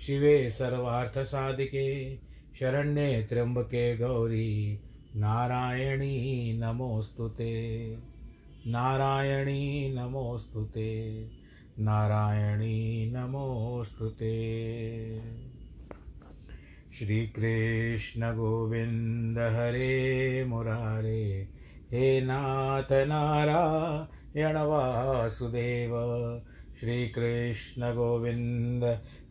शिवे सर्वार्थसाधिके, शरण्ये त्र्यम्बके गौरी, नारायणी नमोऽस्तु ते। नारायणी नमोऽस्तु ते। नारायणी नमोऽस्तु ते। श्रीकृष्णगोविन्द हरे मुरारे, हे नाथ नारायणवासुदेव श्रीकृष्णगोविन्द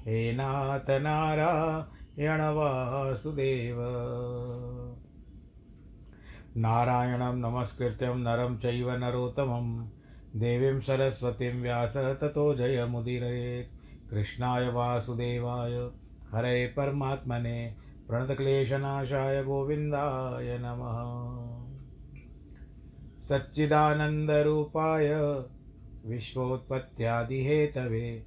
हे नाथ नारायणवासुदेव नारायणं नमस्कृत्यं नरं चैव नरोत्तमं। देवीं सरस्वतीं व्यास ततो जयमुदीरयेत् कृष्णाय वासुदेवाय, हरे परमात्मने, प्रणतक्लेशनाशाय गोविन्दाय नमः। सच्चिदानन्दरूपाय, विश्वोत्पत्त्यादिहेतवे।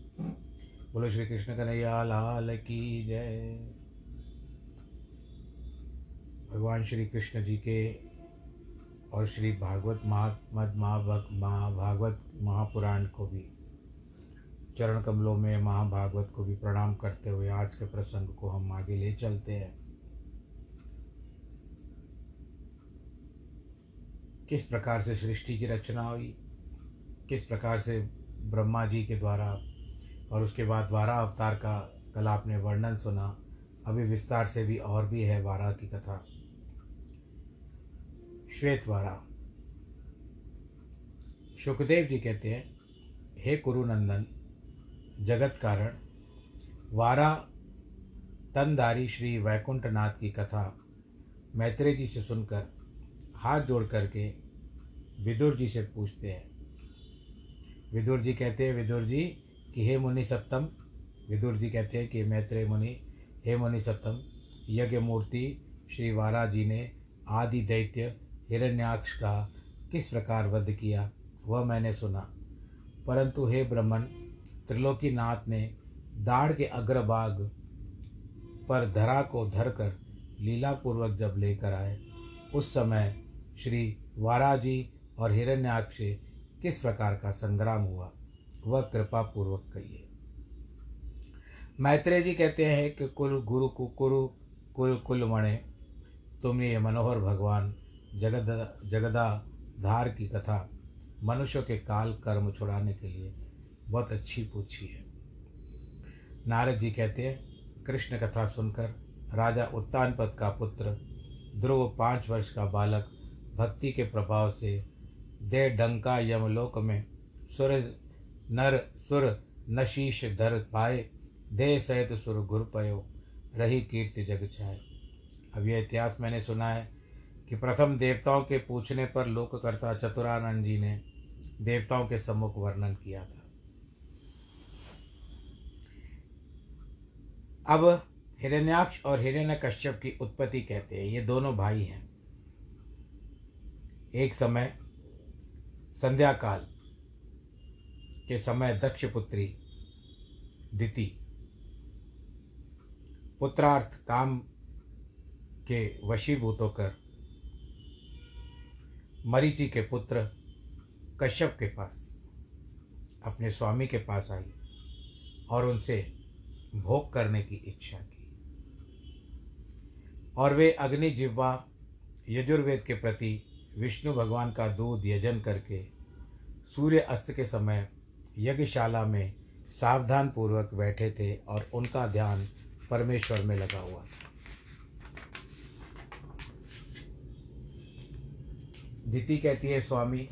बोलो श्री कृष्ण कन्हैया, लाल की जय। भगवान श्री कृष्ण जी के और श्री भागवत महात्मद महाभागवत महापुराण को भी, चरण कमलों में महाभागवत को भी प्रणाम करते हुए आज के प्रसंग को हम आगे ले चलते हैं। किस प्रकार से सृष्टि की रचना हुई? किस प्रकार से ब्रह्मा जी के द्वारा और उसके बाद बारह अवतार का कल आपने वर्णन सुना, अभी विस्तार से भी और भी है बारह की कथा। श्वेत वारा सुखदेव जी कहते हैं, हे कुरुनंदन, जगत कारण, वारा तनधारी श्री वैकुंठनाथ की कथा मैत्रेय जी से सुनकर हाथ जोड़ करके विदुर जी से पूछते हैं। विदुर जी कहते हैं, विदुर जी कि हे मुनि सप्तम, विदुर जी कहते हैं कि मैत्रेय मुनि, हे मुनि सप्तम, यज्ञ मूर्ति श्री वारा जी ने आदि दैत्य हिरण्याक्ष का किस प्रकार वध किया, वह मैंने सुना। परंतु हे ब्रह्मण त्रिलोकीनाथ ने दाढ़ के अग्रभाग पर धरा को धरकर लीलापूर्वक जब लेकर आए, उस समय श्री वाराजी और हिरण्याक्ष किस प्रकार का संग्राम हुआ? वह कृपा पूर्वक कहिए। मैत्रेय जी कहते हैं कि कुल गुरु कु कुरु कुल कुल मणे, तुमने ये मनोहर भगवान जगद जगदा धार की कथा मनुष्यों के काल कर्म छुड़ाने के लिए बहुत अच्छी पूछी है। नारद जी कहते हैं, कृष्ण कथा सुनकर राजा उत्तानपद का पुत्र, ध्रुव पाँच वर्ष का बालक, भक्ति के प्रभाव से दे डंका यमलोक में सुर नर सुर नशीश धर पाए दे सहित सुर गुर पयो, रही कीर्ति जग छाए। अब यह इतिहास मैंने सुना है कि प्रथम देवताओं के पूछने पर लोककर्ता चतुरानंद जी ने देवताओं के सम्मुख वर्णन किया था। अब हिरण्याक्ष और हिरण्य कश्यप की उत्पत्ति कहते हैं। ये दोनों भाई हैं। एक समय संध्या काल के समय दक्ष पुत्री दिति। पुत्रार्थ काम के वशीभूत होकर मरीचि के पुत्र कश्यप के पास, अपने स्वामी के पास आई और उनसे भोग करने की इच्छा की। और वे अग्नि जिह्वा, यजुर्वेद के प्रति विष्णु भगवान का दूध यजन करके सूर्य अस्त के समय यज्ञशाला में सावधान पूर्वक बैठे थे और उनका ध्यान परमेश्वर में लगा हुआ था। दिति कहती है, स्वामी,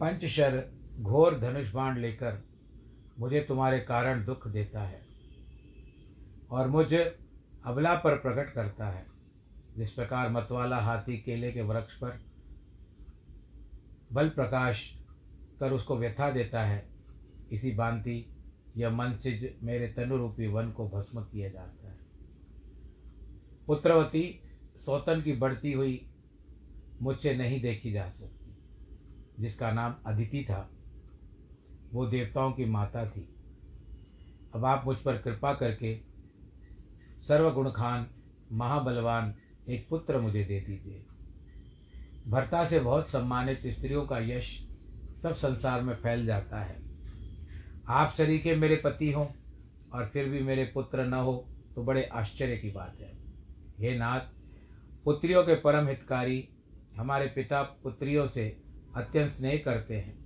पंचशर घोर धनुष बाण लेकर मुझे तुम्हारे कारण दुख देता है और मुझ अबला पर प्रकट करता है। जिस प्रकार मतवाला हाथी केले के वृक्ष पर बल प्रकाश कर उसको व्यथा देता है। इसी भांति यह मन सिज मेरे तनुरूपी वन को भस्म किया जाता है। पुत्रवती, सौतन की बढ़ती हुई मुझसे नहीं देखी जा सकती, जिसका नाम अदिति था। वो देवताओं की माता थी। अब आप मुझ पर कृपा करके सर्वगुण खान महाबलवान एक पुत्र मुझे दे दीजिए। भर्ता से बहुत सम्मानित स्त्रियों का यश सब संसार में फैल जाता है। आप शरीके मेरे पति हों और फिर भी मेरे पुत्र न हो तो बड़े आश्चर्य की बात है। हे नाथ, पुत्रियों के परम हितकारी हमारे पिता पुत्रियों से अत्यंत स्नेह करते हैं।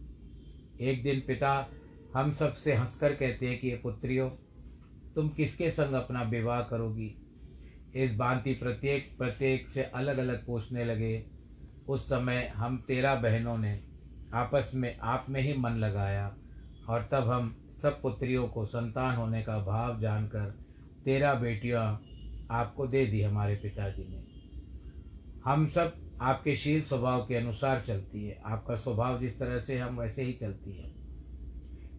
एक दिन पिता हम सबसे हंसकर कहते हैं कि ये पुत्रियों, तुम किसके संग अपना विवाह करोगी? इस भांति प्रत्येक प्रत्येक से अलग अलग पूछने लगे। उस समय हम तेरह बहनों ने आपस में, आप में ही मन लगाया और तब हम सब पुत्रियों को संतान होने का भाव जानकर तेरह बेटियाँ आपको दे दी हमारे पिताजी ने। हम सब आपके शील स्वभाव के अनुसार चलती है। आपका स्वभाव जिस तरह से हम वैसे ही चलती है।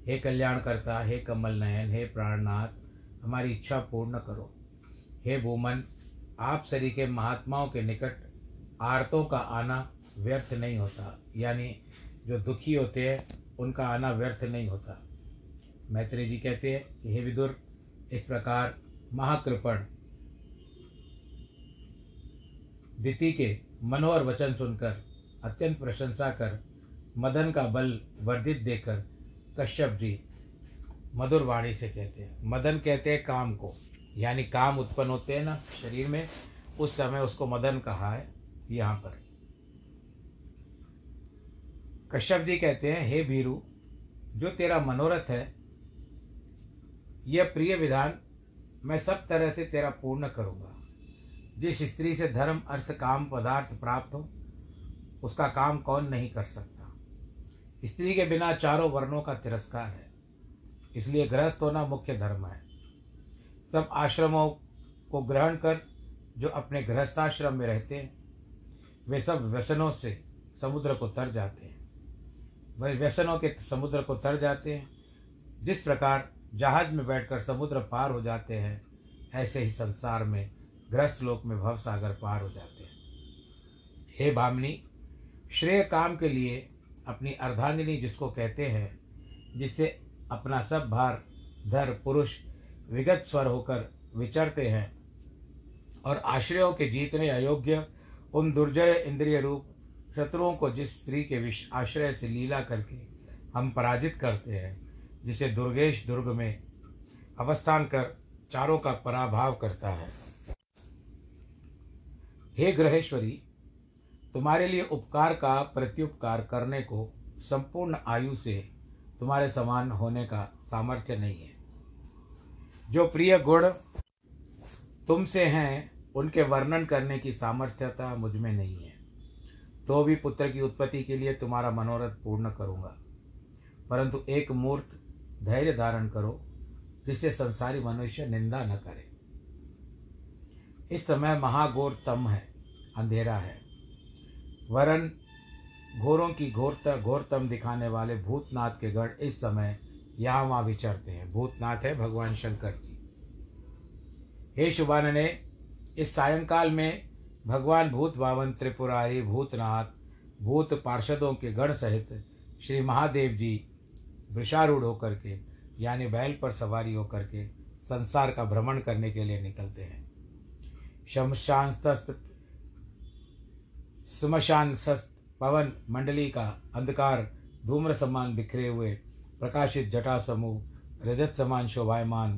हे कल्याणकर्ता, हे कमल नयन, हे प्राणनाथ, हमारी इच्छा पूर्ण करो। हे भूमन, आप सरी के महात्माओं के निकट आरतों का आना व्यर्थ नहीं होता। यानी जो दुखी होते हैं, उनका आना व्यर्थ नहीं होता। मैत्री जी कहते हैं कि, हे विदुर, इस प्रकार महाकृपण दिति के मनोहर वचन सुनकर, अत्यंत प्रशंसा कर, मदन का बल वर्धित देकर कश्यप जी मधुर वाणी से कहते हैं। मदन कहते हैं काम को। यानी काम उत्पन्न होते हैं ना, शरीर में, उस समय उसको मदन कहा है। यहाँ पर। कश्यप जी कहते हैं, हे भीरू, जो तेरा मनोरथ है यह प्रिय विधान मैं सब तरह से तेरा पूर्ण करूँगा। जिस स्त्री से धर्म, अर्थ, काम, पदार्थ प्राप्त हो, उसका काम कौन नहीं कर सकता? स्त्री के बिना चारों वर्णों का तिरस्कार है, इसलिए गृहस्थ होना मुख्य धर्म है। सब आश्रमों को ग्रहण कर, जो अपने गृहस्थाश्रम में रहते हैं वे सब व्यसनों से समुद्र को तर जाते हैं। वे व्यसनों के समुद्र को तर जाते हैं। जिस प्रकार जहाज़ में बैठकर समुद्र पार हो जाते हैं, ऐसे ही संसार में ग्रस्त लोक में भव सागर पार हो जाते हैं। हे भामिनी, श्रेय काम के लिए अपनी अर्धांगिनी जिसको कहते हैं जिससे अपना सब भार, धर, पुरुष, विगत स्वर होकर विचरते हैं और आश्रयों के जीतने अयोग्य उन दुर्जय इंद्रिय रूप शत्रुओं को जिस स्त्री के विष आश्रय से लीला करके हम पराजित करते हैं, जिसे दुर्गेश दुर्ग में अवस्थान कर चारों का पराभाव करता है। हे ग्रहेश्वरी, तुम्हारे लिए उपकार का प्रत्युपकार करने को संपूर्ण आयु से तुम्हारे समान होने का सामर्थ्य नहीं है। जो प्रिय गुण तुमसे हैं उनके वर्णन करने की सामर्थ्यता मुझमें नहीं है। तो भी पुत्र की उत्पत्ति के लिए तुम्हारा मनोरथ पूर्ण करूँगा। परंतु एक मूर्त धैर्य धारण करो, जिससे संसारी मनुष्य निंदा न करे। इस समय महाघोर तम है, अंधेरा है। वरन घोरों की घोरता, घोरतम दिखाने वाले भूतनाथ के गढ़ इस समय यहाँ वहाँ विचरते हैं। भूतनाथ है भगवान शंकर जी। हे शुभान ने इस सायंकाल में भगवान भूत भावन त्रिपुरारी भूतनाथ, भूत पार्षदों के गण सहित श्री महादेव जी वृषारूढ़ होकर के, यानी बैल पर सवारी होकर के संसार का भ्रमण करने के लिए निकलते हैं। शमशान सस्त पवन मंडली का अंधकार, धूम्र समान बिखरे हुए, प्रकाशित जटा समूह रजत समान शोभायमान,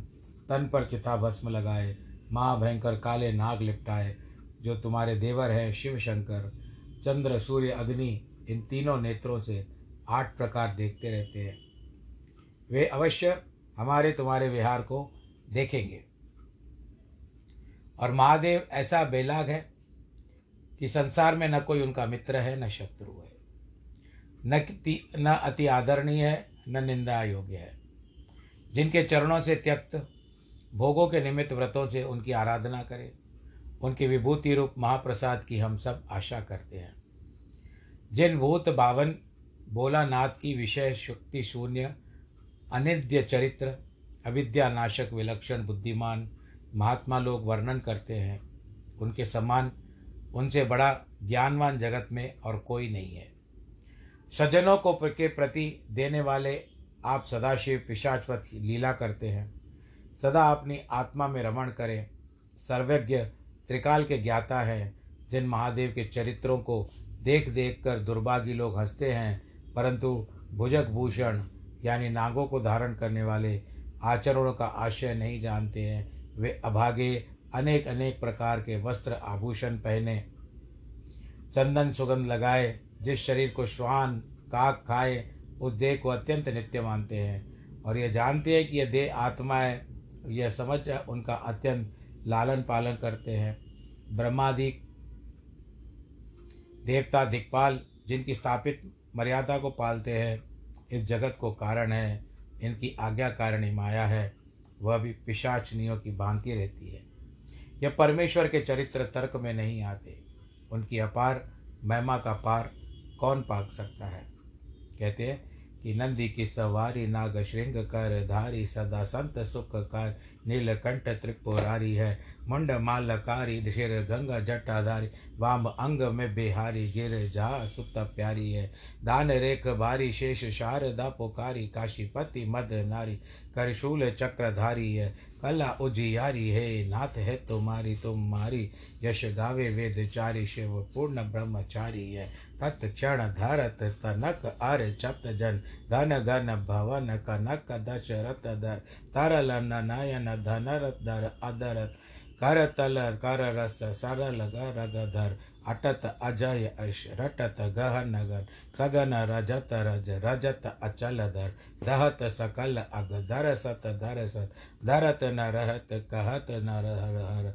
तन पर चिता भस्म लगाए महाभयंकर काले नाग लिपटाए, जो तुम्हारे देवर हैं शिव शंकर चंद्र, सूर्य, अग्नि, इन तीनों नेत्रों से आठ प्रकार देखते रहते हैं। वे अवश्य हमारे तुम्हारे विहार को देखेंगे। और महादेव ऐसा बेलाग है कि संसार में न कोई उनका मित्र है, न शत्रु है। न न अति आदरणीय है, न निंदा योग्य है। जिनके चरणों से त्यक्त भोगों के निमित्त व्रतों से उनकी आराधना करें। उनकी विभूति रूप महाप्रसाद की हम सब आशा करते हैं। जिन भूत बावन भोलानाथ की विषय शक्ति शून्य अनिद्य चरित्र अविद्या नाशक विलक्षण बुद्धिमान महात्मा लोग वर्णन करते हैं, उनके समान उनसे बड़ा ज्ञानवान जगत में और कोई नहीं है। सज्जनों को के प्रति देने वाले आप सदाशिव पिशाचवत लीला करते हैं। सदा अपनी आत्मा में रमण करें। सर्वज्ञ त्रिकाल के ज्ञाता हैं, जिन महादेव के चरित्रों को देख देख कर दुर्भागी लोग हँसते हैं, परंतु भुजक भूषण यानी नागों को धारण करने वाले आचरणों का आशय नहीं जानते हैं। वे अभागे अनेक अनेक प्रकार के वस्त्र आभूषण पहने, चंदन सुगंध लगाए, जिस शरीर को श्वान काक खाए, उस देह को अत्यंत नित्य मानते हैं। और ये जानते हैं कि यह देह आत्मा है यह समझ उनका अत्यंत लालन पालन करते हैं। ब्रह्मादिक देवता दिक्पाल, जिनकी स्थापित मर्यादा को पालते हैं, इस जगत को कारण है। इनकी आज्ञा आज्ञाकारिणी माया है। वह भी पिशाचनियों की भांति रहती है। यह परमेश्वर के चरित्र तर्क में नहीं आते। उनकी अपार महिमा का पार कौन पाक सकता है? कहते हैं कि नंदी की सवारी नाग श्रृंग कर धारी सदा संत सुख कर नीलकंठ त्रिपुरारी है मुंड मालकारी शिर गंगा जटाधारी वाम अंग में बिहारी गिर जा सुत प्यारी है दान रेख भारी शेष शारदा पुकारी काशीपति मद नारी करशूल चक्रधारी है कला उजियारी है, नाथ है तुम्हारी तुम्हारी यश गावे वेद चारी, शिव पूर्ण ब्रह्मचारी है। तत्क्षण धरत तनक अर चत जन। घन घन भवन कनक दशरथ दर तरल नयन धनर दर अदरत कर तल कर रस सरल गधर अटत अजय अश रटत गहन गन सगन रजत रज, रजत अचल धर दहत सकल अग धर सत धर सत धरत न रहत कहत नर हर हर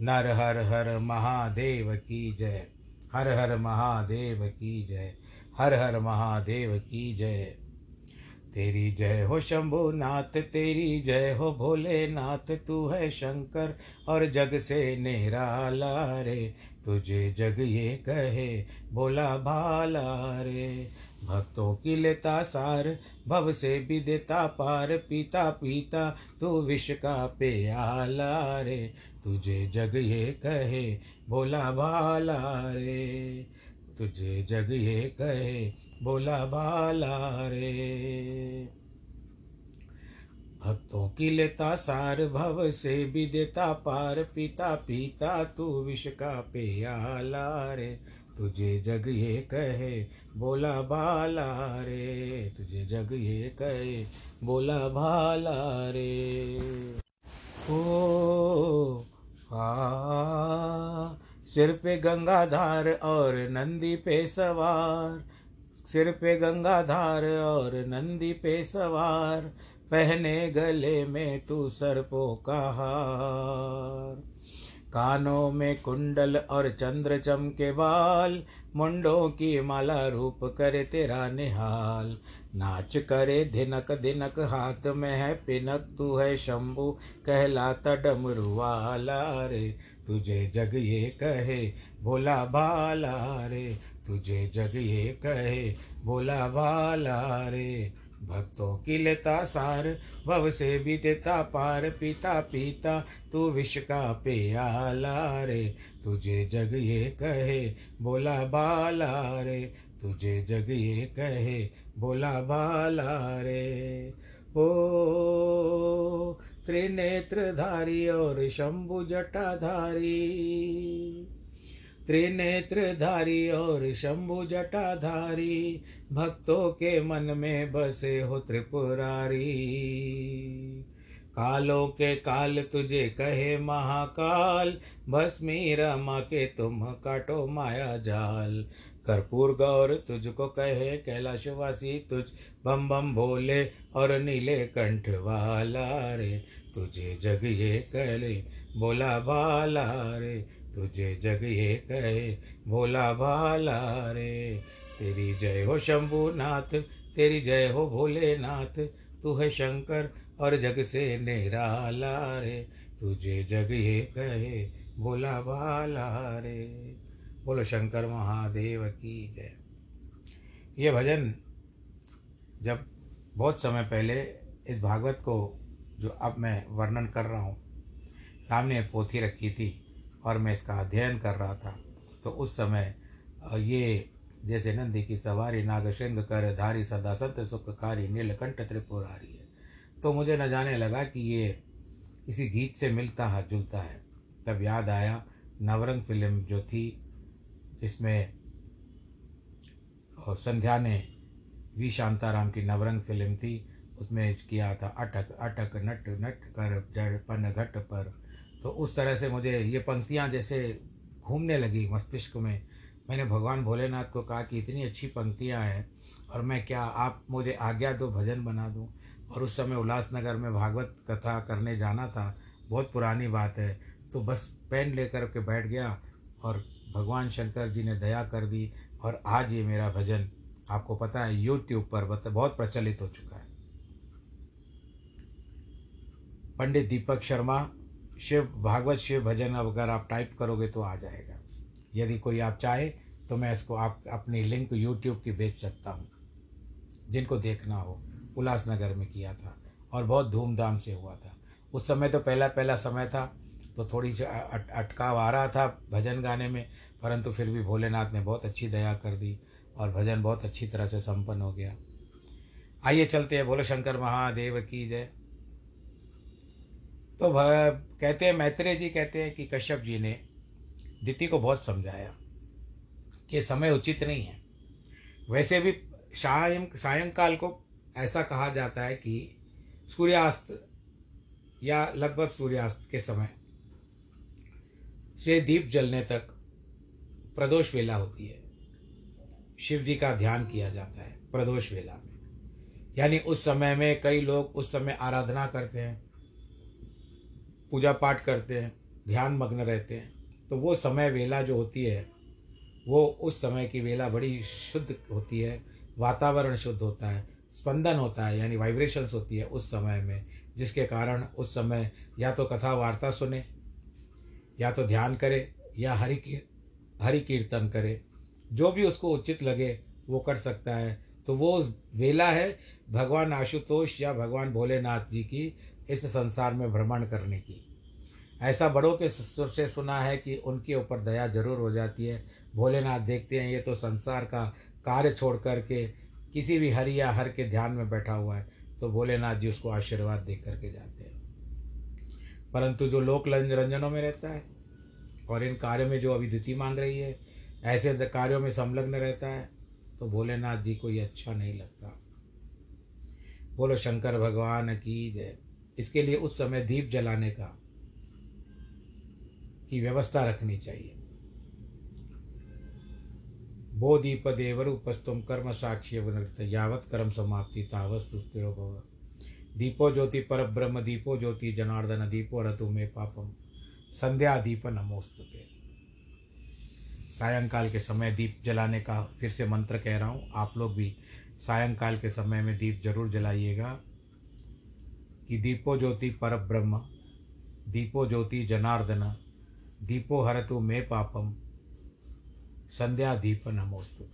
नर हर हर महादेव की जय, हर हर महादेव की जय, हर हर महादेव की जय। तेरी जय हो शंभु नाथ तेरी जय हो भोले नाथ तू है शंकर और जग से निराला रे। तुझे जग ये कहे, बोला भाला रे। भक्तों की लेता सार, भव से भी देता पार, पीता पीता तू विष का प्याला रे। तुझे जग ये कहे, बोला भाला रे। तुझे जग ये कहे, बोला भाला रे। भक्तों की लेता सार भव से भी देता पार पीता पीता, तू विष का प्याला रे। तुझे जग ये कहे, बोला भाला रे। तुझे जग ये कहे, बोला भाला रे। ओ आ सिर पे गंगाधार और नंदी पे सवार। सिर पे गंगाधार और नंदी पे सवार। पहने गले में तू सर्पों का हार कानों में कुंडल और चंद्र चमके बाल, मुंडों की माला रूप करे तेरा निहाल। नाच करे धिनक धिनक, हाथ में है पिनक, तू है शंभु, कहलाता डमरू वाला रे। तुझे जग ये कहे, भोला भाला रे। तुझे जग ये कहे, भोला भाला रे। भक्तों की लेता सार, भव से भी देता पार, पीता पीता, तू विष का प्याला रे। तुझे जग ये कहे, बोला बाला रे। तुझे जग ये कहे, बोला बाला रे। ओ, त्रिनेत्रधारी और शंभु जटाधारी। त्रिनेत्रधारी और शंभु जटाधारी, भक्तों के मन में बसे हो त्रिपुरारी। कालों के काल तुझे कहे महाकाल भस्मी रमा के तुम काटो माया जाल। कर्पूर गौर तुझको कहे कैलाशवासी, तुझ बम बम भोले और नीले कंठ वाला रे। तुझे जग ये कहले बोला बाला रे। तुझे जग ये कहे, भोला भाला रे। तेरी जय हो शंभुनाथ, तेरी जय हो भोलेनाथ। तू है शंकर और जग से निराला रे। तुझे जग ये कहे, भोला भाला रे। बोलो शंकर महादेव की जय। ये भजन जब बहुत समय पहले इस भागवत को जो अब मैं वर्णन कर रहा हूँ, सामने पोथी रखी थी। और मैं इसका अध्ययन कर रहा था। तो उस समय ये जैसे नंदी की सवारी, नागशृंग कर धारी सदा संत सुखकारी नीलकंठ त्रिपुरारी है। तो मुझे न जाने लगा कि ये किसी गीत से मिलता है, जुलता है। तब याद आया, नवरंग फ़िल्म जो थी, जिसमें संध्या ने वी शांताराम की नवरंग फ़िल्म थी, उसमें किया था अटक अटक नट नट कर, जड़ पन घट पर। तो उस तरह से मुझे ये पंक्तियाँ जैसे घूमने लगी मस्तिष्क में। मैंने भगवान भोलेनाथ को कहा कि इतनी अच्छी पंक्तियाँ हैं और मैं क्या आप मुझे आज्ञा दो, भजन बना दूँ? और उस समय उल्लासनगर में भागवत कथा करने जाना था। बहुत पुरानी बात है। तो बस पेन लेकर के बैठ गया और भगवान शंकर जी ने दया कर दी और आज ये मेरा भजन आपको पता है यूट्यूब पर बहुत प्रचलित हो चुका है। पंडित दीपक शर्मा शिव, भागवत शिव भजन अगर आप टाइप करोगे तो आ जाएगा। यदि कोई आप चाहे तो मैं इसको आप, अपनी लिंक यूट्यूब की भेज सकता हूँ, जिनको देखना हो। उल्लासनगर में किया था और बहुत धूमधाम से हुआ था। उस समय तो पहला पहला समय था तो थोड़ी सी अटकाव आ रहा था भजन गाने में, परंतु फिर भी भोलेनाथ ने बहुत अच्छी दया कर दी और भजन बहुत अच्छी तरह से संपन्न हो गया। आइए चलते हैं भोले शंकर महादेव की जय। तो कहते हैं, मैत्रेय जी कहते हैं कि कश्यप जी ने दिति को बहुत समझाया कि समय उचित नहीं है। वैसे भी सायं, सायंकाल को ऐसा कहा जाता है कि सूर्यास्त या लगभग सूर्यास्त के समय से दीप जलने तक प्रदोष वेला होती है। शिव जी का ध्यान किया जाता है प्रदोष वेला में। यानी उस समय में कई लोग उस समय आराधना करते हैं। पूजा पाठ करते हैं ध्यान मग्न रहते हैं तो वो समय वेला जो होती है, वो उस समय की वेला बड़ी शुद्ध होती है, वातावरण शुद्ध होता है, स्पंदन होता है, यानी वाइब्रेशंस होती है उस समय में, जिसके कारण उस समय या तो कथा वार्ता सुने, या तो ध्यान करे, या हरि की, हरि कीर्तन करे, जो भी उसको उचित लगे, वो कर सकता है। तो वो वेला है, भगवान आशुतोष या भगवान भोलेनाथ जी की इस संसार में भ्रमण करने की। ऐसा बड़ों के से सुना है कि उनके ऊपर दया ज़रूर हो जाती है। भोलेनाथ देखते हैं, ये तो संसार का कार्य छोड़ कर के किसी भी हरि या हर के ध्यान में बैठा हुआ है तो भोलेनाथ जी उसको आशीर्वाद दे करके जाते हैं। परंतु जो लोक रंजनों में रहता है और इन कार्यों में जो अभी द्वितीय मांग रही है, ऐसे कार्यों में संलग्न रहता है तो भोलेनाथ जी को ये अच्छा नहीं लगता। बोलो, शंकर भगवान की जय। इसके लिए उस समय दीप जलाने का, की व्यवस्था रखनी चाहिए। बो दीप देवर उपस्तुम कर्म साक्ष्य वनृत यावत कर्म समाप्ति तावत सुस्थिरो भव। दीपो ज्योति पर ब्रह्म दीपो ज्योति जनार्दन, दीपो रतु में पापम। संध्या दीप नमोस्तुते सायंकाल के समय दीप जलाने का फिर से मंत्र कह रहा हूँ। आप लोग भी सायंकाल के समय में दीप ज़रूर जलाइएगा। कि दीपो ज्योति पर ब्रह्म दीपो ज्योति जनार्दन, दीपो हरतु मे पापम, संध्या दीप नमोस्तु।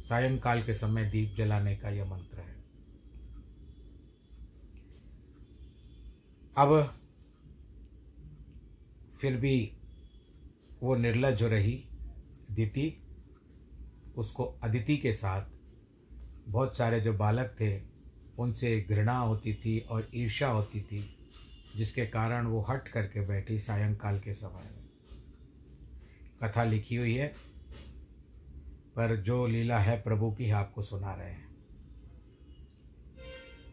सायंकाल के समय दीप जलाने का यह मंत्र है। अब फिर भी वो निर्लज रही दिति, उसको अदिति के साथ बहुत सारे जो बालक थे उनसे घृणा होती थी और ईर्षा होती थी, जिसके कारण वो हट करके बैठी सायंकाल के समय में। कथा लिखी हुई है, पर जो लीला है प्रभु की आपको सुना रहे हैं।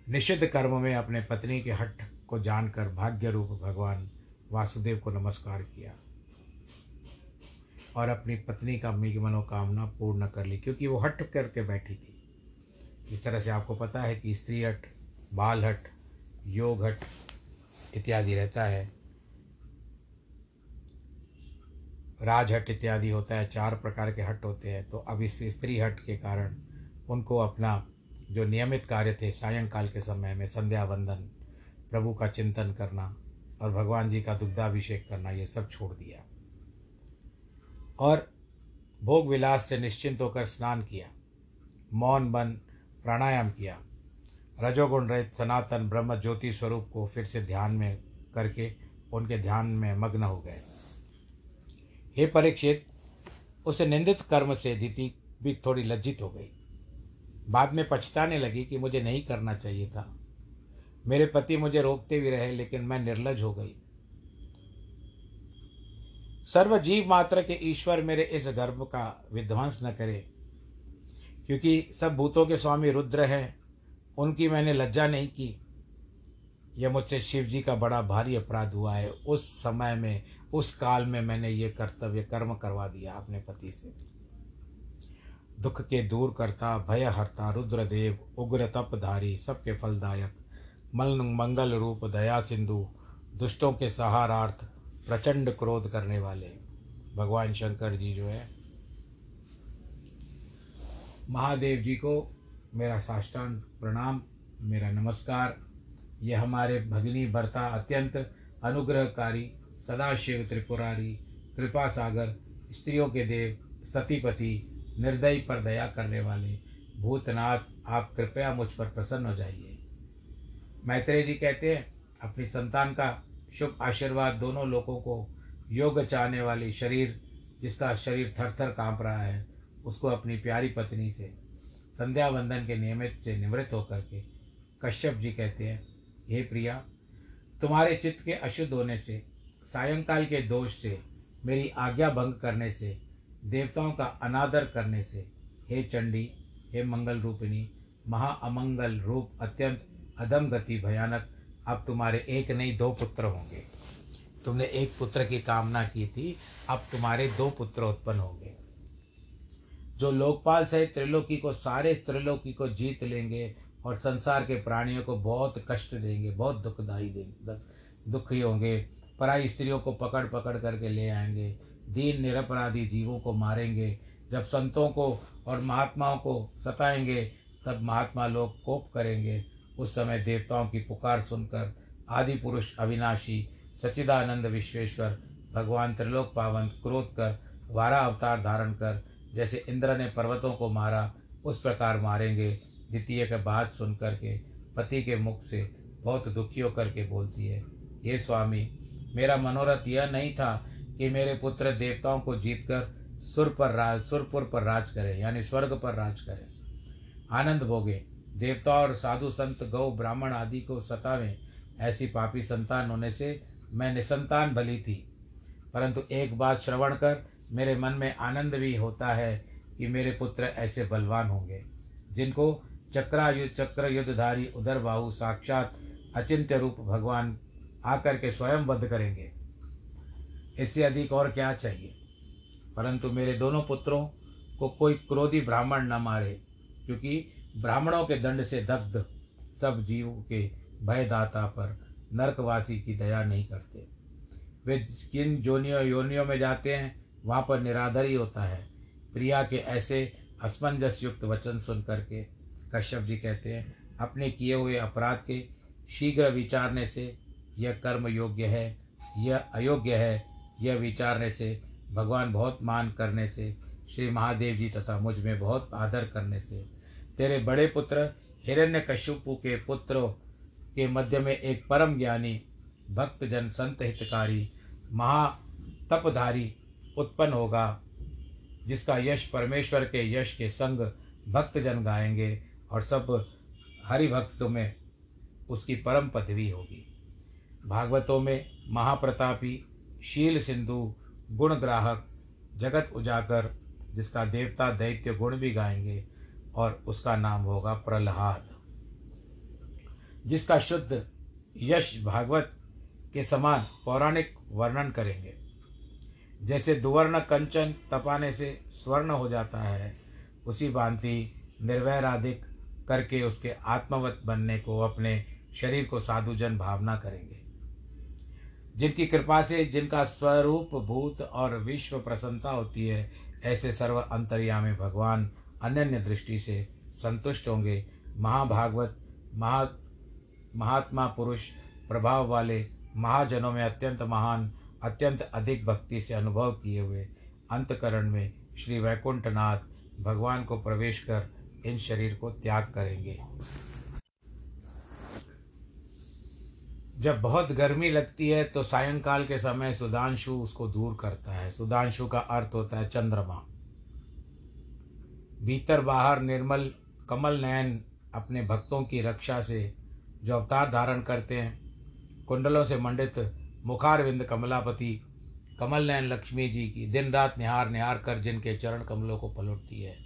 निषिद्ध कर्म में अपने पत्नी के हट को जानकर भाग्य रूप भगवान वासुदेव को नमस्कार किया और अपनी पत्नी का मनोकामना पूर्ण कर ली, क्योंकि वो हट करके बैठी थी। जिस तरह से आपको पता है कि स्त्री हट, बाल हट, योग हट, इत्यादि रहता है। राजहट इत्यादि होता है, चार प्रकार के हट होते हैं। तो अब इस स्त्री हट के कारण उनको अपना जो नियमित कार्य थे, सायंकाल के समय में संध्या वंदन, प्रभु का चिंतन करना और भगवान जी का दुग्धाभिषेक करना, ये सब छोड़ दिया। और भोग विलास से निश्चिंत होकर स्नान किया। मौन, बन प्राणायाम किया। रजोगुण रहित सनातन ब्रह्म ज्योति स्वरूप को फिर से ध्यान में करके उनके ध्यान में मग्न हो गए। हे परीक्षित, उसे निंदित कर्म से दीति भी थोड़ी लज्जित हो गई। बाद में पछताने लगी कि मुझे नहीं करना चाहिए था। मेरे पति मुझे रोकते भी रहे, लेकिन मैं निर्लज हो गई। सर्व जीव मात्र के ईश्वर मेरे इस गर्भ का विध्वंस न करे क्योंकि सब भूतों के स्वामी रुद्र हैं, उनकी मैंने लज्जा नहीं की। यह मुझसे शिव जी का बड़ा भारी अपराध हुआ है। उस समय में, उस काल में मैंने ये कर्तव्य कर्म करवा दिया अपने पति से। दुख के दूर करता, भय हरता, रुद्रदेव, उग्र तपधारी, सबके फलदायक, मल मंगल रूप, दया सिंधु, दुष्टों के सहारार्थ, प्रचंड क्रोध करने वाले। भगवान शंकर जी जो है महादेव जी को मेरा साष्टांग प्रणाम, मेरा नमस्कार। ये हमारे भगिनी भरता अत्यंत अनुग्रहकारी सदाशिव त्रिपुरारी कृपा सागर, स्त्रियों के देव, सतीपति, निर्दयी पर दया करने वाले भूतनाथ, आप कृपया मुझ पर प्रसन्न हो जाइए। मैत्रेय जी कहते हैं, अपनी संतान का शुभ आशीर्वाद दोनों लोगों को योग चाहने वाली शरीर, जिसका शरीर थर थर काँप रहा है उसको अपनी प्यारी पत्नी से संध्या वंदन के नियमित से निवृत्त होकर के कश्यप जी कहते हैं, हे प्रिया, तुम्हारे चित्त के अशुद्ध होने से, सायंकाल के दोष से, मेरी आज्ञा भंग करने से, देवताओं का अनादर करने से, हे चंडी, हे मंगल रूपिणी, महा अमंगल रूप अत्यंत अधम गति भयानक, अब तुम्हारे एक नहीं, दो पुत्र होंगे। तुमने एक पुत्र की कामना की थी, अब तुम्हारे दो पुत्र उत्पन्न होंगे। जो लोकपाल सहित त्रिलोकी को, सारे त्रिलोकी को जीत लेंगे और संसार के प्राणियों को बहुत कष्ट देंगे, बहुत दुखदाई देंगे दुखी होंगे। पराई स्त्रियों को पकड़ पकड़ करके ले आएँगे, दीन निरपराधी जीवों को मारेंगे। जब संतों को और महात्माओं को सताएँगे, तब महात्मा लोग कोप करेंगे। उस समय देवताओं की पुकार सुनकर आदि पुरुष अविनाशी सचिदानंद विश्वेश्वर, भगवान त्रिलोक पावन क्रोध कर, वारा अवतार धारण कर जैसे इंद्र ने पर्वतों को मारा, उस प्रकार मारेंगे। द्वितीय का बात सुन करके पति के मुख से बहुत दुखी होकर के बोलती है ये स्वामी, मेरा मनोरथ यह नहीं था कि मेरे पुत्र देवताओं को जीतकर सुर पर राज सुरपुर पर राज करें, यानी स्वर्ग पर राज करें। आनंद भोगे। देवता और साधु संत गौ ब्राह्मण आदि को सतावें। ऐसी पापी संतान होने से मैं निसंतान भली थी। परंतु एक बात श्रवण कर मेरे मन में आनंद भी होता है कि मेरे पुत्र ऐसे बलवान होंगे। जिनको चक्रायुद्ध चक्र युद्धधारी उधर बाहु साक्षात अचिंत्य रूप भगवान आकर के स्वयं वध करेंगे। इससे अधिक और क्या चाहिए? परंतु मेरे दोनों पुत्रों को कोई क्रोधी ब्राह्मण न मारे, क्योंकि ब्राह्मणों के दंड से दग्ध सब जीव के भयदाता पर नरकवासी की दया नहीं करते। वे किन जोनियों, योनियों में जाते हैं? वहाँ पर निराधर ही होता है। प्रिया के ऐसे असमंजस युक्त वचन सुन करके कश्यप जी कहते हैं, अपने किए हुए अपराध के शीघ्र विचारने से यह कर्म योग्य है, यह अयोग्य है, यह विचारने से, भगवान बहुत मान करने से, श्री महादेव जी तथा मुझमें बहुत आदर करने से। तेरे बड़े पुत्र हिरण्य कश्यपु के पुत्रों के मध्य में एक परम ज्ञानी भक्त जन संत हितकारी महातपधारी उत्पन्न होगा, जिसका यश परमेश्वर के यश के संग भक्त जन गाएँगे और सब हरि भक्तों में उसकी परम पदवी होगी। भागवतों में महाप्रतापी, शील सिंधु, गुण ग्राहक, जगत उजागर, जिसका देवता दैत्य गुण भी गाएँगे और उसका नाम होगा प्रहलाद, जिसका शुद्ध यश भागवत के समान पौराणिक वर्णन करेंगे। जैसे दुवर्ण कंचन तपाने से स्वर्ण हो जाता है, उसी भांति निर्वैराधिक करके उसके आत्मवत बनने को, अपने शरीर को साधुजन भावना करेंगे। जिनकी कृपा से जिनका स्वरूप भूत और विश्व प्रसन्नता होती है, ऐसे सर्व अंतरिया में भगवान अनन्य दृष्टि से संतुष्ट होंगे। महाभागवत, महा, महात्मा पुरुष, प्रभाव वाले महाजनों में अत्यंत महान अत्यंत अधिक भक्ति से अनुभव किए हुए अंतकरण में श्री वैकुंठनाथ भगवान को प्रवेश कर इन शरीर को त्याग करेंगे। जब बहुत गर्मी लगती है तो सायंकाल के समय सुधांशु उसको दूर करता है। सुधांशु का अर्थ होता है चंद्रमा। भीतर बाहर निर्मल, कमल नयन अपने भक्तों की रक्षा से जो अवतार धारण करते हैं, कुंडलों से मंडित मुखारविंद कमलापति कमल नयन लक्ष्मी जी की दिन रात निहार निहार कर जिनके चरण कमलों को पलटती है।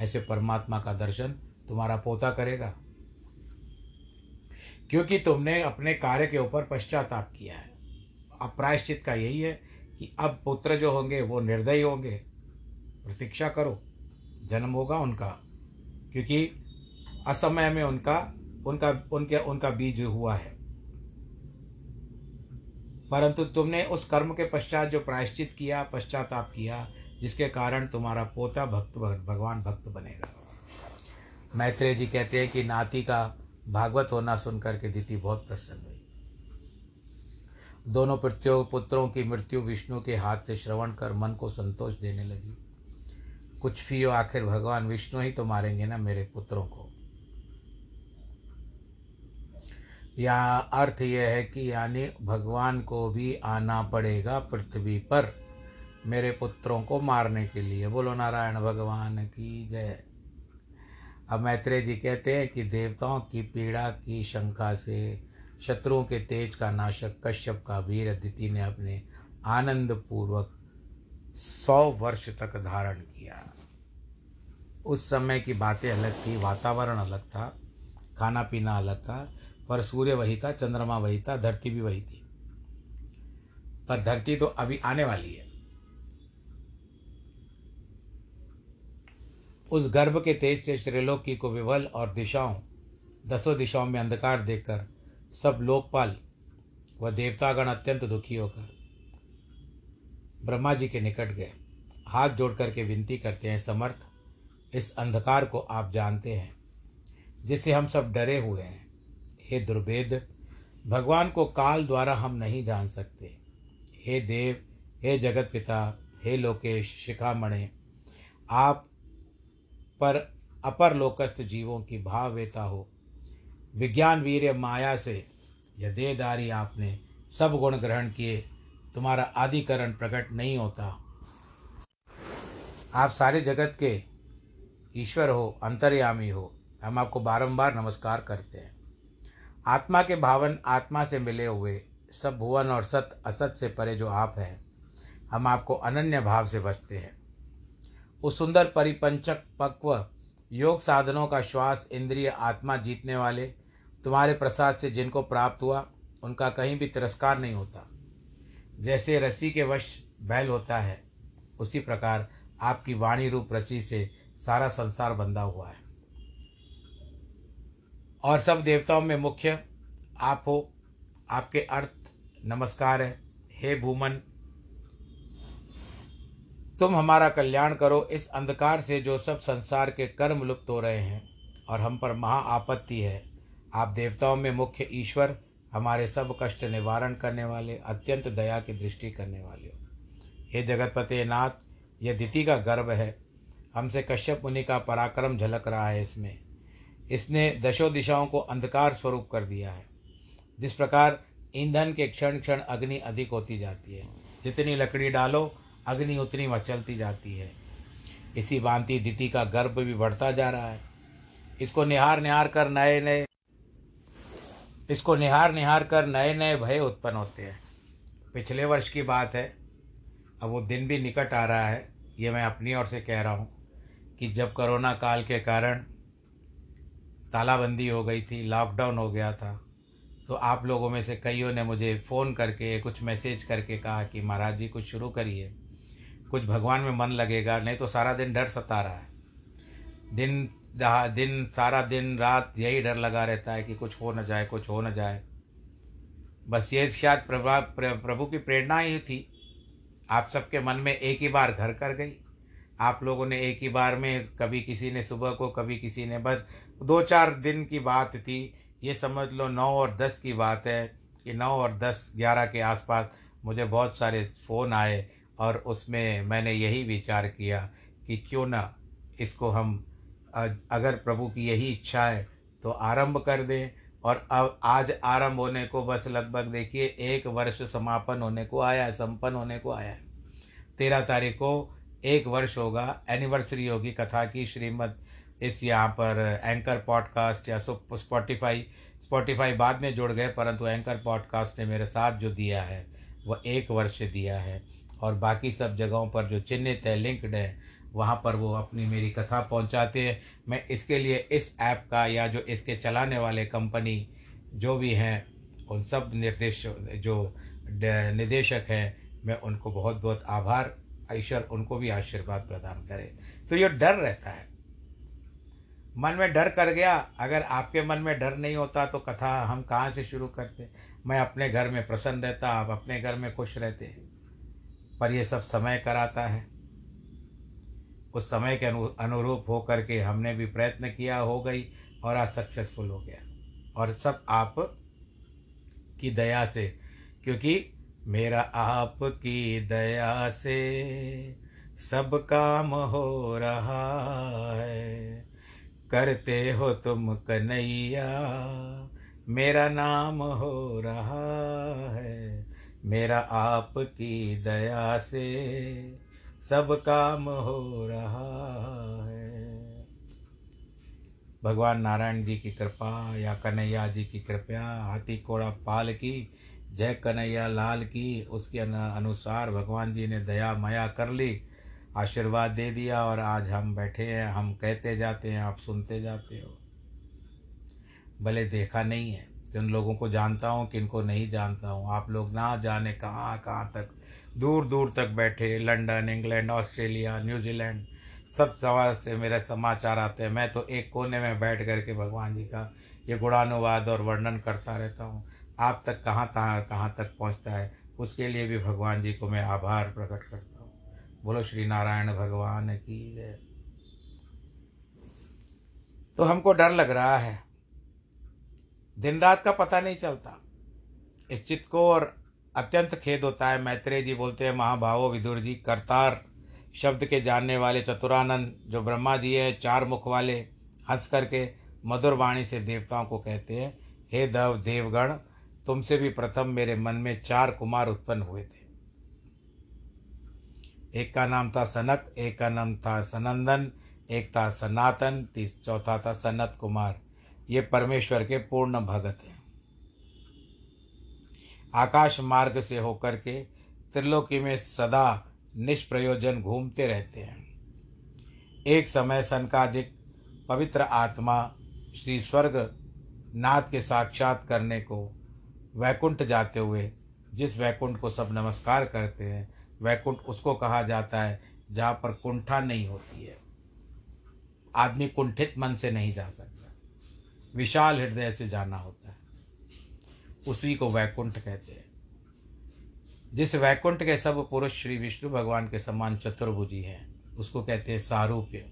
ऐसे परमात्मा का दर्शन तुम्हारा पोता करेगा। क्योंकि तुमने अपने कार्य के ऊपर पश्चाताप किया है। अब प्रायश्चित का यही है कि अब पुत्र जो होंगे वो निर्दयी होंगे। प्रतीक्षा करो, जन्म होगा उनका, क्योंकि असमय में उनका उनका, उनके, उनका बीज हुआ है। परंतु तुमने उस कर्म के पश्चात जो प्रायश्चित किया, पश्चाताप किया, जिसके कारण तुम्हारा पोता भक्त भगवान भक्त बनेगा। मैत्रेय जी कहते हैं कि नाती का भागवत होना सुनकर के दिति बहुत प्रसन्न हुई। दोनों पृथ्वी पुत्रों की मृत्यु विष्णु के हाथ से श्रवण कर मन को संतोष देने लगी। कुछ भी हो, आखिर भगवान विष्णु ही तो मारेंगे ना मेरे पुत्रों को। या अर्थ यह है कि यानी भगवान को भी आना पड़ेगा पृथ्वी पर मेरे पुत्रों को मारने के लिए। बोलो नारायण भगवान की जय। अब मैत्रेय जी कहते हैं कि देवताओं की पीड़ा की शंका से शत्रुओं के तेज का नाशक कश्यप का वीर अदिति ने अपने आनंद पूर्वक सौ वर्ष तक धारण किया। उस समय की बातें अलग थी, वातावरण अलग था, खाना पीना अलग था पर सूर्य वही था, चंद्रमा वही था, धरती भी वही थी। पर धरती तो अभी आने वाली है। उस गर्भ के तेज से श्रीलोकी को विवल और दिशाओं, दसों दिशाओं में अंधकार देखकर सब लोकपाल व देवतागण अत्यंत दुखी होकर ब्रह्मा जी के निकट गए। हाथ जोड़ करके विनती करते हैं, समर्थ, इस अंधकार को आप जानते हैं, जिससे हम सब डरे हुए हैं। हे दुर्भेद, भगवान को काल द्वारा हम नहीं जान सकते। हे देव, हे जगत पिता, हे लोकेश, शिखामणे, आप पर अपर लोकस्थ जीवों की भाववेता हो। विज्ञान वीर्य माया से यह देहदारी आपने सब गुण ग्रहण किए, तुम्हारा आदिकरण प्रकट नहीं होता। आप सारे जगत के ईश्वर हो, अंतर्यामी हो। हम आपको बारंबार नमस्कार करते हैं। आत्मा के भावन आत्मा से मिले हुए सब भुवन और सत असत से परे जो आप हैं, हम आपको अनन्य भाव से बसते हैं। उस सुंदर परिपंचक पक्व योग साधनों का श्वास इंद्रिय आत्मा जीतने वाले, तुम्हारे प्रसाद से जिनको प्राप्त हुआ, उनका कहीं भी तिरस्कार नहीं होता। जैसे रस्सी के वश बैल होता है, उसी प्रकार आपकी वाणी रूप रस्सी से सारा संसार बंधा हुआ है। और सब देवताओं में मुख्य आप हो, आपके अर्थ नमस्कार है। हे भूमन, तुम हमारा कल्याण करो। इस अंधकार से जो सब संसार के कर्म लुप्त हो रहे हैं और हम पर महा आपत्ति है, आप देवताओं में मुख्य ईश्वर, हमारे सब कष्ट निवारण करने वाले, अत्यंत दया की दृष्टि करने वाले हो। हे जगतपते नाथ, यह दिति का गर्भ है। हमसे कश्यप मुनि का पराक्रम झलक रहा है इसमें। इसने दशो दिशाओं को अंधकार स्वरूप कर दिया है। जिस प्रकार ईंधन के क्षण क्षण अग्नि अधिक होती जाती है, जितनी लकड़ी डालो, अग्नि उतनी मचलती जाती है। इसी भांति दिति का गर्भ भी बढ़ता जा रहा है। इसको निहार निहार कर नए नए इसको निहार निहार कर नए नए भय उत्पन्न होते हैं। पिछले वर्ष की बात है, अब वो दिन भी निकट आ रहा है। ये मैं अपनी ओर से कह रहा हूँ कि जब कोरोना काल के कारण तालाबंदी हो गई थी लॉकडाउन हो गया था तो आप लोगों में से कईयों ने मुझे फ़ोन करके, कुछ मैसेज करके कहा कि महाराज जी, कुछ शुरू करिए। कुछ भगवान में मन लगेगा, नहीं तो सारा दिन डर सता रहा है। दिन दिन, सारा दिन, रात यही डर लगा रहता है कि कुछ हो न जाए, कुछ हो न जाए। बस ये शायद प्रभा प्रभु की प्रेरणा ही थी। आप सबके मन में एक ही बार घर कर गई। आप लोगों ने एक ही बार में कभी किसी ने सुबह को, कभी किसी ने बस दो चार दिन की बात थी। ये समझ लो नौ और दस की बात है कि नौ और दस, ग्यारह के आसपास मुझे बहुत सारे फ़ोन आए और उसमें मैंने यही विचार किया कि क्यों ना इसको हम अगर प्रभु की यही इच्छा है तो आरंभ कर दें और अब आज आरंभ होने को बस लगभग देखिए एक वर्ष समापन होने को आया है, संपन्न होने को आया है। तेरह तारीख को एक वर्ष होगा एनिवर्सरी होगी कथा की, श्रीमद इस यहाँ पर एंकर पॉडकास्ट या स्पॉटिफाई स्पॉटिफाई बाद में जुड़ गए, परंतु एंकर पॉडकास्ट ने मेरे साथ जो दिया है, वह एक वर्ष दिया है। और बाकी सब जगहों पर जो चिन्हित है, लिंक्ड है, वहाँ पर वो अपनी मेरी कथा पहुँचाते हैं। मैं इसके लिए इस ऐप का या जो इसके चलाने वाले कंपनी जो भी हैं, उन सब निर्देश, जो निदेशक हैं, मैं उनको बहुत बहुत आभार ईश्वर उनको भी आशीर्वाद प्रदान करे। तो ये डर रहता है। मन में डर कर गया। अगर आपके मन में डर नहीं होता तो कथा हम कहाँ से शुरू करते? मैं अपने घर में प्रसन्न रहता, आप अपने घर में खुश रहते। पर ये सब समय कराता है। उस समय के अनु, अनुरूप हो करके हमने भी प्रयत्न किया हो गई और आज सक्सेसफुल हो गया। और सब आप की दया से, क्योंकि मेरा आप की दया से सब काम हो रहा है। करते हो तुम कन्हैया। मेरा नाम हो रहा है, मेरा आपकी दया से सब काम हो रहा है। भगवान नारायण जी की कृपा या कन्हैया जी की कृपया, हाथी कोड़ा पाल की, जय कन्हैया लाल की, उसके अनुसार भगवान जी ने दया माया कर ली। आशीर्वाद दे दिया और आज हम बैठे हैं, हम कहते जाते हैं, आप सुनते जाते हो। भले देखा नहीं है किन लोगों को जानता हूँ किन को नहीं जानता हूँ, आप लोग ना जाने कहाँ कहाँ तक। दूर दूर तक बैठे, लंदन, इंग्लैंड, ऑस्ट्रेलिया, न्यूजीलैंड, सब सवाल से मेरे समाचार आते हैं। मैं तो एक कोने में बैठ कर के भगवान जी का ये गुणानुवाद और वर्णन करता रहता हूँ। आप तक कहाँ कहाँ तक पहुँचता है, उसके लिए भी भगवान जी को मैं आभार प्रकट करता हूँ। बोलो, श्री नारायण भगवान की जय। तो हमको डर लग रहा है। दिन रात का पता नहीं चलता। इस चित्त को और अत्यंत खेद होता है। मैत्रेय जी बोलते हैं, महाभावो विदुर जी, करतार शब्द के जानने वाले चतुरानंद, जो ब्रह्मा जी है, चार मुख वाले हंस करके मधुर वाणी से देवताओं को कहते हैं, हे दव, देवगण, तुमसे भी प्रथम मेरे मन में चार कुमार उत्पन्न हुए थे। एक का नाम था सनक एक का नाम था सनंदन, एक था सनातन, तीस, चौथा था सनत कुमार। ये परमेश्वर के पूर्ण भगत हैं। आकाश मार्ग से होकर के त्रिलोकी में सदा निष्प्रयोजन घूमते रहते हैं। एक समय सनकाधिक पवित्र आत्मा श्री स्वर्ग नाथ के साक्षात करने को वैकुंठ जाते हुए, जिस वैकुंठ को सब नमस्कार करते हैं वैकुंठ उसको कहा जाता है, जहाँ पर कुंठा नहीं होती है। आदमी कुंठित मन से नहीं जा सकता। विशाल हृदय से जाना होता है। उसी को वैकुंठ कहते हैं। जिस वैकुंठ के सब पुरुष श्री विष्णु भगवान के समान चतुर्भुजी हैं, उसको कहते हैं सारूप्य।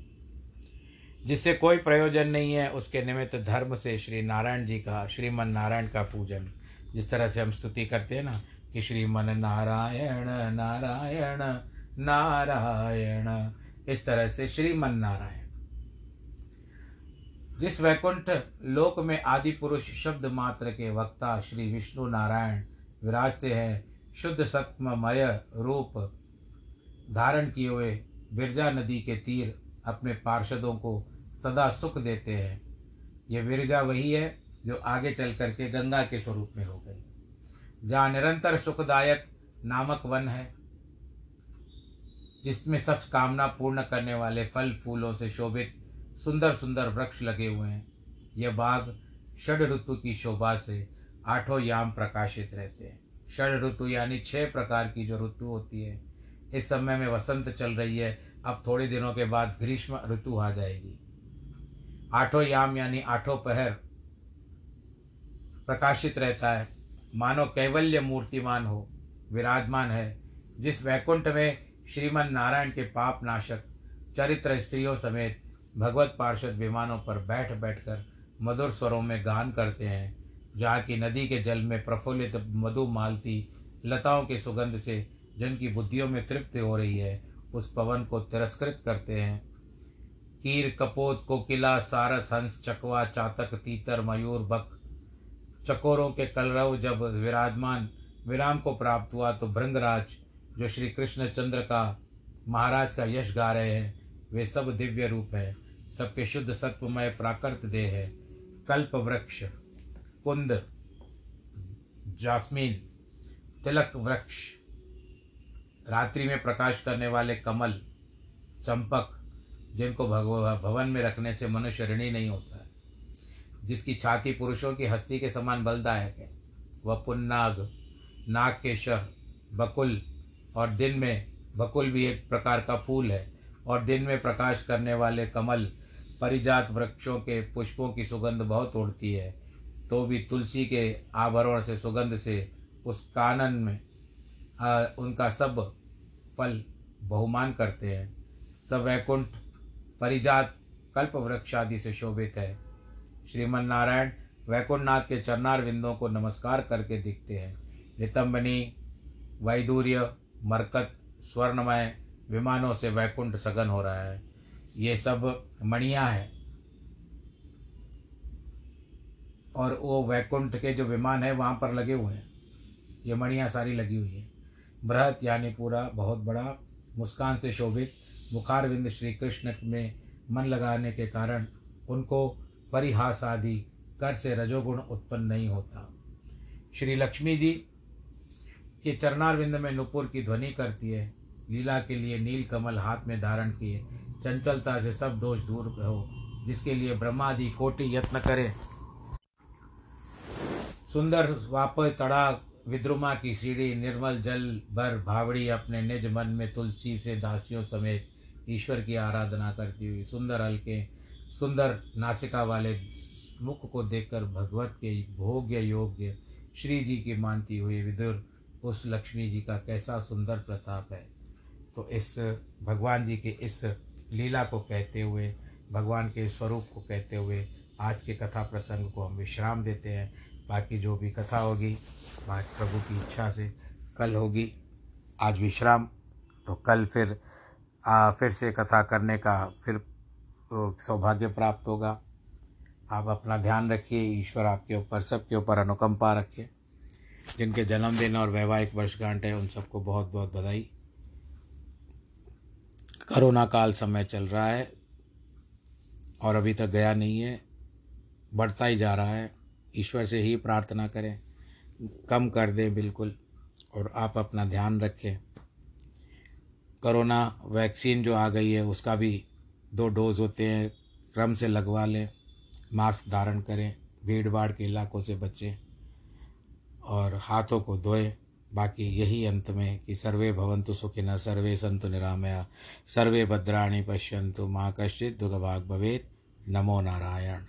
जिससे कोई प्रयोजन नहीं है, उसके निमित्त धर्म से श्री नारायण जी का, श्रीमन नारायण का पूजन, जिस तरह से हम स्तुति करते हैं ना कि श्रीमन नारायण नारायण नारायण। इस तरह से श्रीमन नारायण। जिस वैकुंठ लोक में आदि पुरुष शब्द मात्र के वक्ता श्री विष्णु नारायण विराजते हैं, शुद्ध सत्ममय रूप धारण किए हुए बिरजा नदी के तीर अपने पार्षदों को सदा सुख देते हैं। ये विरजा वही है जो आगे चल करके गंगा के स्वरूप में हो गई। जहाँ निरंतर सुखदायक नामक वन है, जिसमें सब कामना पूर्ण करने वाले फल फूलों से शोभित सुंदर सुंदर वृक्ष लगे हुए हैं। यह बाग षड ऋतु की शोभा से आठों याम प्रकाशित रहते हैं। षड ऋतु यानी छह प्रकार की जो ऋतु होती है, इस समय में वसंत चल रही है, अब थोड़े दिनों के बाद ग्रीष्म ऋतु आ जाएगी। आठों याम यानी आठों पहर प्रकाशित रहता है। मानो कैवल्य मूर्तिमान हो, विराजमान है, जिस वैकुंठ में श्रीमन नारायण के पाप नाशक चरित्र स्त्रियों समेत भगवत पार्षद विमानों पर बैठ बैठकर मधुर स्वरों में गान करते हैं जहाँ की नदी के जल में प्रफुल्लित मधु मालती लताओं के सुगंध से जिनकी बुद्धियों में तृप्ति हो रही है, उस पवन को तिरस्कृत करते हैं। कीर, कपोत, कोकिला, सारस, हंस, चकवा, चातक, तीतर, मयूर, बक चकोरों के कलरव जब विराजमान विराम को प्राप्त हुआ तो भृंगराज, जो श्री कृष्ण चंद्र का, महाराज का यश गा रहे हैं, वे सब दिव्य रूप है। सबके शुद्ध सत्वमय प्राकृत देह है। कल्प वृक्ष, कुंद, जास्मीन, तिलक वृक्ष, रात्रि में प्रकाश करने वाले कमल, चंपक, जिनको भगव, भवन में रखने से मनुष्य ऋणी नहीं होता। जिसकी छाती पुरुषों की हस्ती के समान बलदायक है वह पुन्नाग नाग के शह बकुल और दिन में बकुल भी एक प्रकार का फूल है और दिन में प्रकाश करने वाले कमल परिजात वृक्षों के पुष्पों की सुगंध बहुत उड़ती है तो भी तुलसी के आभरण से सुगंध से उस कानन में आ, उनका सब फल बहुमान करते हैं। सब वैकुंठ परिजात कल्प वृक्ष आदि से शोभित है। श्रीमन नारायण वैकुंठनाथ के चरनार विंदों को नमस्कार करके दिखते हैं। रितंबनी वैदूर्य, मरकत, स्वर्णमय विमानों से वैकुंठ सघन हो रहा है। ये सब मणियाँ हैं। और वो वैकुंठ के जो विमान है, वहाँ पर लगे हुए हैं। ये मणियाँ सारी लगी हुई हैं। बृहत यानी पूरा, बहुत बड़ा, मुस्कान से शोभित, मुखारविंद श्री कृष्ण में मन लगाने के कारण उनको परिहास आदि कर से रजोगुण उत्पन्न नहीं होता। श्री लक्ष्मी जी के चरणारविंद में नुपुर की ध्वनि करती है, लीला के लिए नील कमल हाथ में धारण किए, चंचलता से सब दोष दूर हो, जिसके लिए ब्रह्मादि कोटि यत्न करें। सुंदर वाप तड़ाक विद्रुमा की सीढ़ी, निर्मल जल भर भावड़ी अपने निज मन में तुलसी से दासियों समेत ईश्वर की आराधना करती हुई सुंदर हल्के सुंदर नासिका वाले मुख को देखकर भगवत के भोग्य योग्य श्री जी की मानती हुई विदुर उस लक्ष्मी जी का कैसा सुंदर प्रताप है। तो इस भगवान जी के इस लीला को कहते हुए भगवान के स्वरूप को कहते हुए आज के कथा प्रसंग को हम विश्राम देते हैं। बाकी जो भी कथा होगी प्रभु की इच्छा से कल होगी। आज विश्राम तो कल फिर आ, फिर से कथा करने का फिर सौभाग्य प्राप्त होगा। आप अपना ध्यान रखिए, ईश्वर आपके ऊपर, सबके ऊपर अनुकंपा रखे। जिनके जन्मदिन और वैवाहिक वर्षगांठ है, उन सबको बहुत बहुत बधाई। कोरोना काल समय चल रहा है और अभी तक गया नहीं है। बढ़ता ही जा रहा है। ईश्वर से ही प्रार्थना करें। कम कर दें, बिल्कुल। और आप अपना ध्यान रखें। कोरोना वैक्सीन जो आ गई है, उसका भी दो डोज होते हैं, क्रम से लगवा लें, मास्क धारण करें भीड़ भाड़ के इलाकों से बचें और हाथों को धोएँ। बाकी यही अंत में कि सर्वे भवंतु सुखिन सर्वे संतु निरामया, सर्वे भद्राणी पश्यंतु माँ कश्चित दुर्गभाग भवेद नमो नारायण।